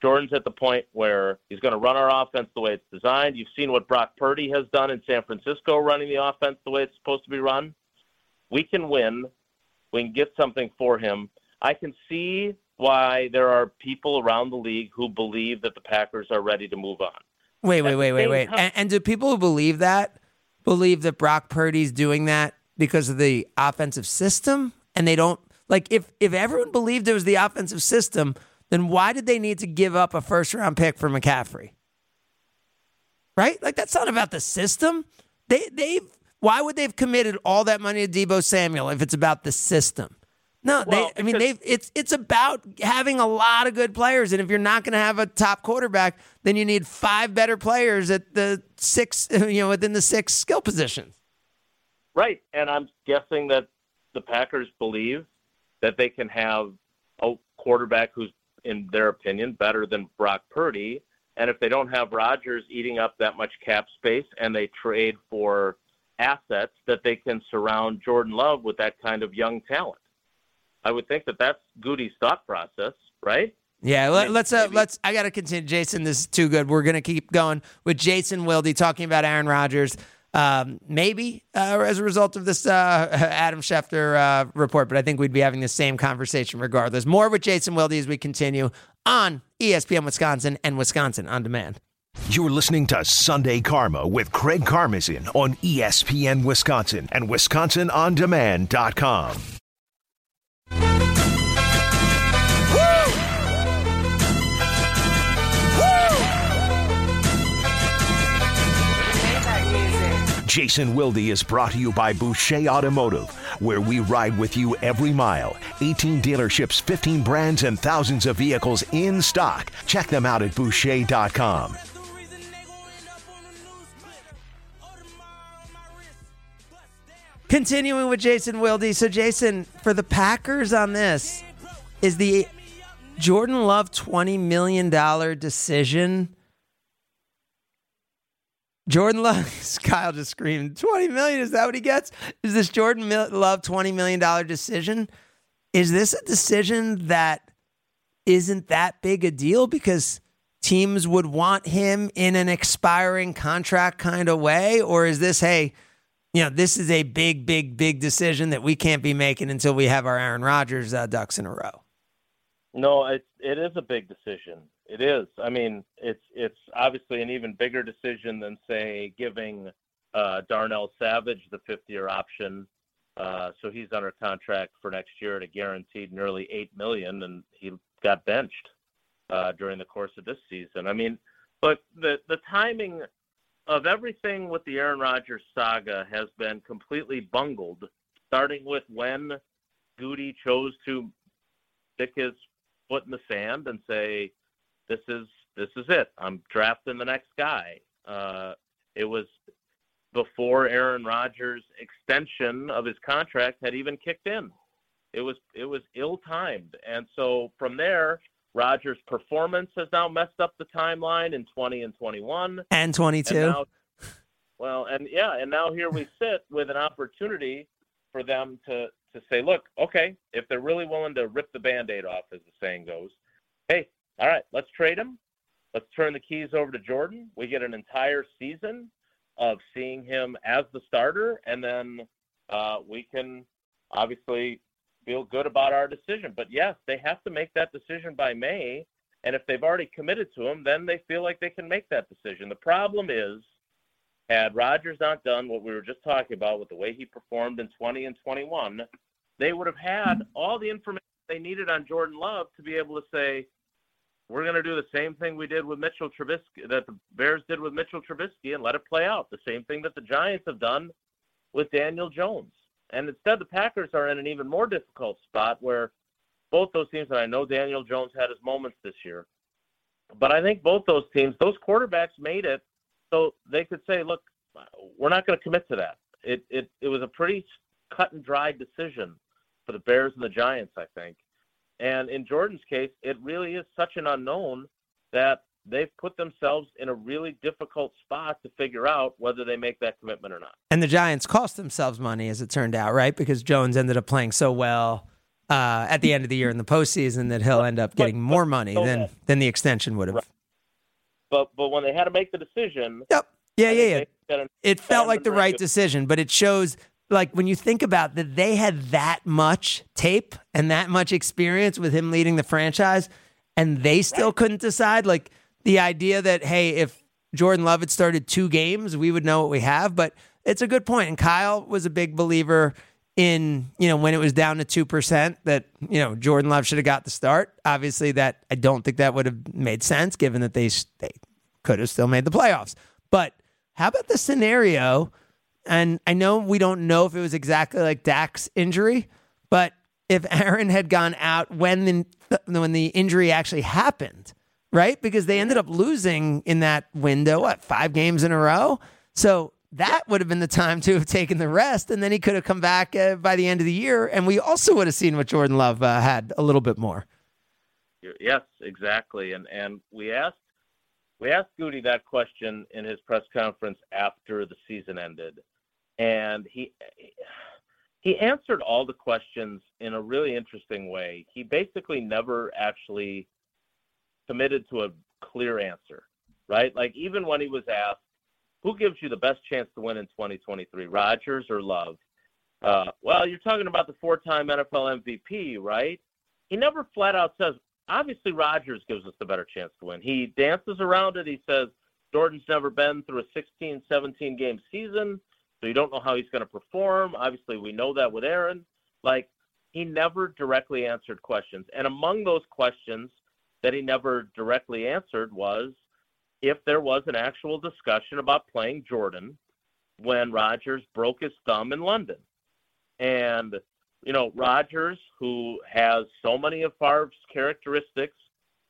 Jordan's at the point where he's going to run our offense the way it's designed. You've seen what Brock Purdy has done in San Francisco, running the offense the way it's supposed to be run. We can win. We can get something for him. I can see why there are people around the league who believe that the Packers are ready to move on. Wait, wait, wait, wait, wait. And, and do people who believe that believe that Brock Purdy's doing that because of the offensive system and they don't like if if everyone believed it was the offensive system, then why did they need to give up a first round pick for McCaffrey? Right? Like that's not about the system. They they why would they've committed all that money to Deebo Samuel if it's about the system? No, well, they. I mean, they. It's it's about having a lot of good players, and if you're not going to have a top quarterback, then you need five better players at the six, you know, within the six skill positions. Right, and I'm guessing that the Packers believe that they can have a quarterback who's, in their opinion, better than Brock Purdy. And if they don't have Rodgers eating up that much cap space and they trade for assets, that they can surround Jordan Love with that kind of young talent. I would think that that's Gutey's thought process, right? Yeah, let, us uh, let's. I got to continue, Jason. This is too good. We're gonna keep going with Jason Wilde talking about Aaron Rodgers. Um, maybe uh, as a result of this uh, Adam Schefter uh, report, but I think we'd be having the same conversation regardless. More with Jason Wilde as we continue on ESPN Wisconsin and Wisconsin on Demand. You're listening to Sunday Karma with Craig Karmazin on ESPN Wisconsin and WisconsinOnDemand.com. Jason Wilde is brought to you by Boucher Automotive, where we ride with you every mile. 18 dealerships, 15 brands, and thousands of vehicles in stock. Check them out at Boucher.com. Continuing with Jason Wilde. So, Jason, for the Packers on this, is the Jordan Love $20 million decision Jordan Love, Kyle just screamed, 20 million. Is that what he gets? Is this Jordan Love $20 million decision? Is this a decision that isn't that big a deal because teams would want him in an expiring contract kind of way? Or is this, hey, you know, this is a big, big, big decision that we can't be making until we have our Aaron Rodgers uh, ducks in a row? No, it, it is a big decision. It is. I mean, it's it's obviously an even bigger decision than say giving uh, Darnell Savage the fifth year option. Uh, so he's under contract for next year at a guaranteed nearly eight million, and he got benched uh, during the course of this season. I mean, but the the timing of everything with the Aaron Rodgers saga has been completely bungled, starting with when Gutey chose to stick his foot in the sand and say, this is this is it. I'm drafting the next guy. Uh, it was before Aaron Rodgers' extension of his contract had even kicked in. It was it was ill timed, and so from there, Rodgers' performance has now messed up the timeline in 20 and 21 and 22. And now, well, and yeah, and now here we sit with an opportunity for them to to say, look, okay, if they're really willing to rip the band-aid off, as the saying goes, hey, all right, let's trade him. Let's turn the keys over to Jordan. We get an entire season of seeing him as the starter, and then uh, we can obviously feel good about our decision. But yes, they have to make that decision by May. And if they've already committed to him, then they feel like they can make that decision. The problem is, had Rodgers not done what we were just talking about with the way he performed in 20 and 21, they would have had all the information they needed on Jordan Love to be able to say, we're going to do the same thing we did with Mitchell Trubisky, that the Bears did with Mitchell Trubisky, and let it play out. The same thing that the Giants have done with Daniel Jones. And instead, the Packers are in an even more difficult spot where both those teams, and I know Daniel Jones had his moments this year, but I think both those teams, those quarterbacks made it so they could say, look, we're not going to commit to that. It, it, it was a pretty cut and dry decision for the Bears and the Giants, I think. And in Jordan's case, it really is such an unknown that they've put themselves in a really difficult spot to figure out whether they make that commitment or not. And the Giants cost themselves money, as it turned out, right? Because Jones ended up playing so well uh, at the end of the year in the postseason that he'll end up getting more money than than the extension would have. Right. But but when they had to make the decision, yep, yeah, yeah, yeah, it felt like the right decision. But it shows like when you think about that they had that much tape and that much experience with him leading the franchise and they still couldn't decide like the idea that hey if jordan love had started two games we would know what we have. But it's a good point. And kyle was a big believer in you know when it was down to 2% that you know jordan love should have got the start. Obviously that i don't think that would have made sense given that they they could have still made the playoffs. But how about the scenario and I know we don't know if it was exactly like Dak's injury, but if Aaron had gone out when the when the injury actually happened, right? Because they ended up losing in that window, what five games in a row. So that would have been the time to have taken the rest, and then he could have come back uh, by the end of the year, and we also would have seen what Jordan Love uh, had a little bit more. Yes, exactly, and and we asked we asked Gutey that question in his press conference after the season ended, and he he answered all the questions in a really interesting way. He basically never actually committed to a clear answer, right? Like even when he was asked, "Who gives you the best chance to win in 2023, Rodgers or Love?" Uh, well, you're talking about the four-time NFL MVP, right? He never flat out says, obviously Rodgers gives us the better chance to win. He dances around it. He says Jordan's never been through a 16, 17 game season. So you don't know how he's going to perform. Obviously, we know that with Aaron. Like, he never directly answered questions. And among those questions that he never directly answered was if there was an actual discussion about playing Jordan when Rodgers broke his thumb in London. And, you know, Rodgers, who has so many of Favre's characteristics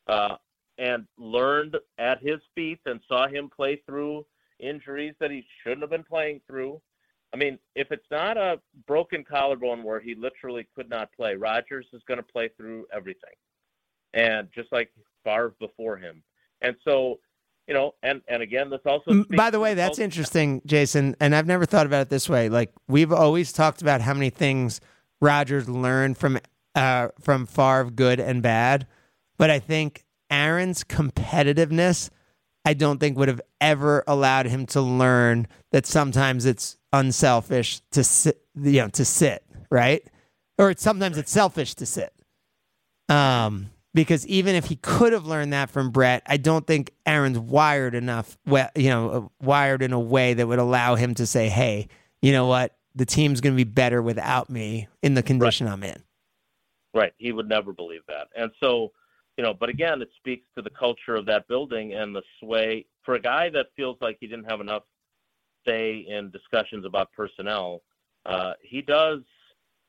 uh, and learned at his feet and saw him play through injuries that he shouldn't have been playing through. I mean, if it's not a broken collarbone where he literally could not play, Rodgers is going to play through everything, and just like Favre before him. And so, you know, and and again, this also. By the way, that's interesting, Jason. And I've never thought about it this way. Like we've always talked about how many things Rodgers learned from uh, from Favre, good and bad. But I think Aaron's competitiveness I don't think would have ever allowed him to learn that sometimes it's unselfish to sit, you know, to sit, right? Or it's, sometimes it's selfish to sit. Um, because even if he could have learned that from Brett, I don't think Aaron's wired enough, you know, uh, wired in a way that would allow him to say, "Hey, you know what? The team's going to be better without me in the condition right. I'm in." Right. He would never believe that, and so you know, but again, it speaks to the culture of that building and the sway for a guy that feels like he didn't have enough say in discussions about personnel. Uh, he does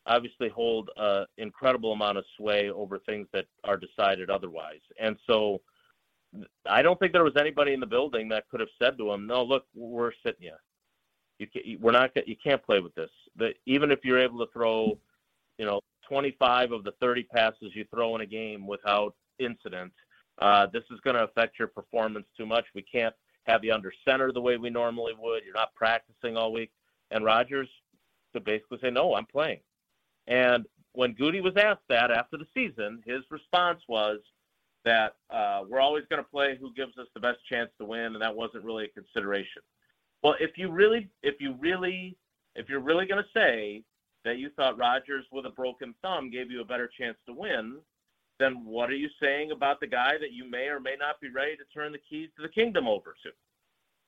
obviously hold an incredible amount of sway over things that are decided otherwise. And so I don't think there was anybody in the building that could have said to him, "No, look, we're sitting you. You can, we're not. You can't play with this. The, even if you're able to throw, you know, 25 of the 30 passes you throw in a game without incident. Uh, this is going to affect your performance too much. We can't have you under center the way we normally would. You're not practicing all week. And Rodgers to basically say, no, I'm playing. And when Gutey was asked that after the season, his response was that uh, we're always going to play who gives us the best chance to win, and that wasn't really a consideration. Well, if you really, if you really, if you're really going to say that you thought Rodgers with a broken thumb gave you a better chance to win, then what are you saying about the guy that you may or may not be ready to turn the keys to the kingdom over to?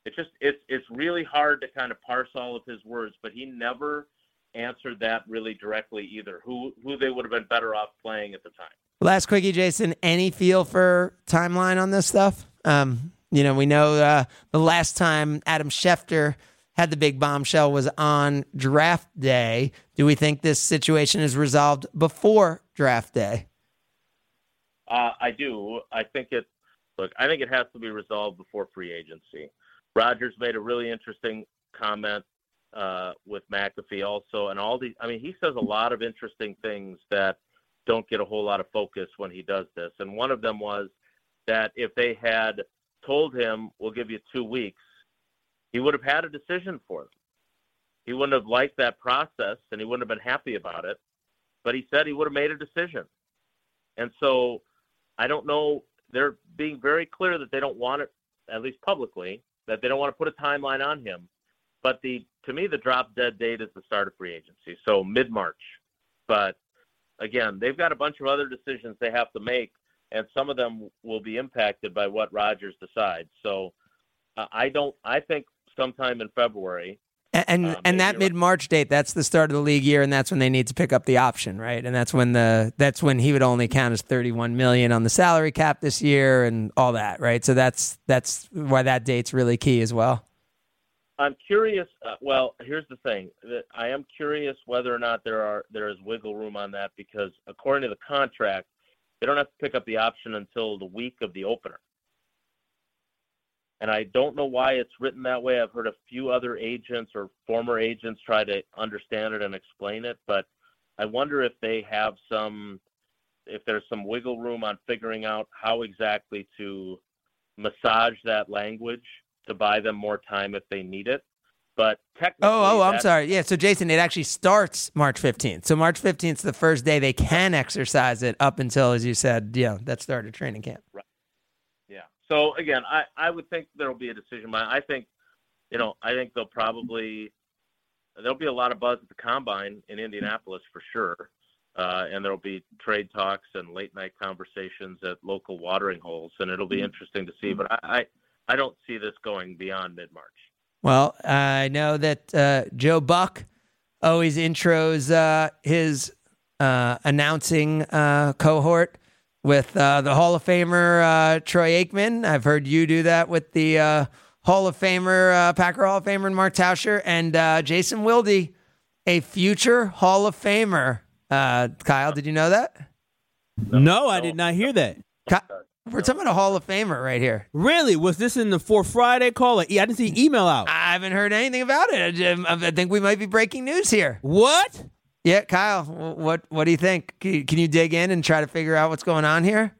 It's just it's it's really hard to kind of parse all of his words, but he never answered that really directly either. Who who they would have been better off playing at the time. Last quickie, Jason. Any feel for timeline on this stuff? Um, you know, we know uh, the last time Adam Schefter had the big bombshell was on draft day. Do we think this situation is resolved before draft day? Uh, I do. I think it. Look, I think it has to be resolved before free agency. Rodgers made a really interesting comment uh, with McAfee also, and all these. I mean, he says a lot of interesting things that don't get a whole lot of focus when he does this. And one of them was that if they had told him, "We'll give you two weeks," he would have had a decision for them. He wouldn't have liked that process, and he wouldn't have been happy about it. But he said he would have made a decision. And so, I don't know. They're being very clear that they don't want it, at least publicly, that they don't want to put a timeline on him. But the to me, the drop dead date is the start of free agency, so mid March. But again, they've got a bunch of other decisions they have to make, and some of them will be impacted by what Rodgers decides. So uh, I don't. I think sometime in February. And and, Uh, and that mid March date, that's the start of the league year, and that's when they need to pick up the option, right? And that's when the that's when he would only count as thirty one million on the salary cap this year and all that, right? So that's that's why that date's really key as well. I'm curious. Uh, well, here's the thing: I am curious whether or not there are there is wiggle room on that because according to the contract, they don't have to pick up the option until the week of the opener. And I don't know why it's written that way. I've heard a few other agents or former agents try to understand it and explain it, but I wonder if they have some, if there's some wiggle room on figuring out how exactly to massage that language to buy them more time if they need it. But technically, Oh, oh, I'm sorry. Yeah, so Jason, it actually starts March 15th. So March 15th is the first day they can exercise it up until, as you said, yeah, that started training camp. Yeah. So again, I, I would think there will be a decision. But I think, you know, I think they'll probably there'll be a lot of buzz at the combine in Indianapolis for sure, uh, and there'll be trade talks and late night conversations at local watering holes, and it'll be interesting to see. But I, I, I don't see this going beyond mid March. Well, I know that uh, Joe Buck always intros uh, his uh, announcing uh, cohort with uh, the Hall of Famer uh, Troy Aikman. I've heard you do that with the uh, Hall of Famer, uh, Packer Hall of Famer, Mark Tauscher, and uh, Jason Wilde, a future Hall of Famer. Uh, Kyle, did you know that? No, I did not hear that. Ki- We're talking about a Hall of Famer right here. Really? Was this in the for Friday call? I didn't see email out. I haven't heard anything about it. I, I think we might be breaking news here. What? Yeah, Kyle, what what do you think? Can you, dig in and try to figure out what's going on here?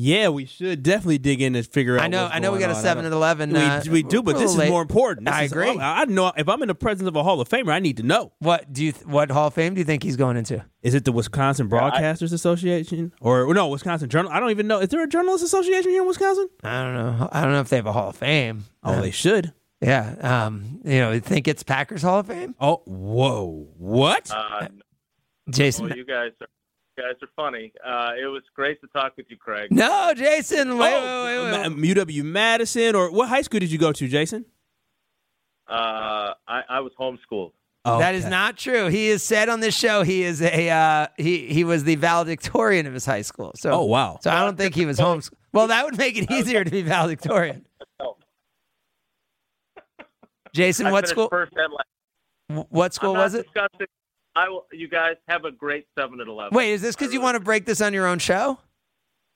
Yeah, we should definitely dig in and figure out. I know, what's I know, we got a on. Seven and eleven. We, uh, we do, but a this is late. more important. This I is- agree. oh, I know if I'm in the presence of a Hall of Famer, I need to know. What do you? th- What Hall of Fame do you think he's going into? Is it the Wisconsin Broadcasters Association or no Wisconsin Journal? I don't even know. Is there a journalist association here in Wisconsin? I don't know. I don't know if they have a Hall of Fame. Oh, Uh, they should. Yeah. Um, you know, think it's Packers Hall of Fame? Oh, whoa, what? Uh, Jason. well, you guys are you guys are funny. Uh, it was great to talk with you, Craig. no, Jason. Wait, Oh, wait, wait, wait. Ma- UW Madison or what high school did you go to, Jason? Uh, I, I was homeschooled. Oh, That is not true. He has said on this show he is a uh, he he was the valedictorian of his high school. So Oh, wow. So I don't think he was homeschooled. Well, that would make it easier to be valedictorian. Jason, what school? First and last. What school was it? I will. You guys have a great seven and eleven. Wait, is this because you want to break this on your own show?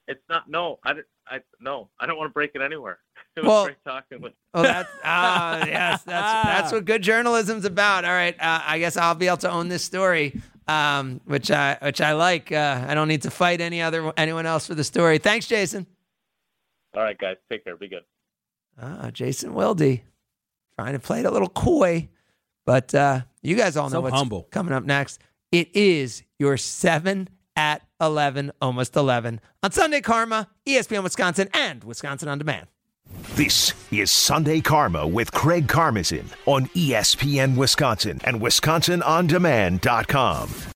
It's not. No, I. I no. I don't want to break it anywhere. It was Well- great talking with. Oh, that's ah yes, that's that's what good journalism's about. All right, uh, I guess I'll be able to own this story, um, which I which I like. Uh, I don't need to fight any other anyone else for the story. Thanks, Jason. All right, guys. Take care. Be good. Ah, Jason Wilde, trying to play it a little coy, but uh, you guys all know So what's humble. coming up next. It is your seven at eleven, almost eleven on Sunday Karma, ESPN Wisconsin, and Wisconsin on Demand. This is Sunday Karma with Craig Karmazin on ESPN Wisconsin and WisconsinOnDemand.com.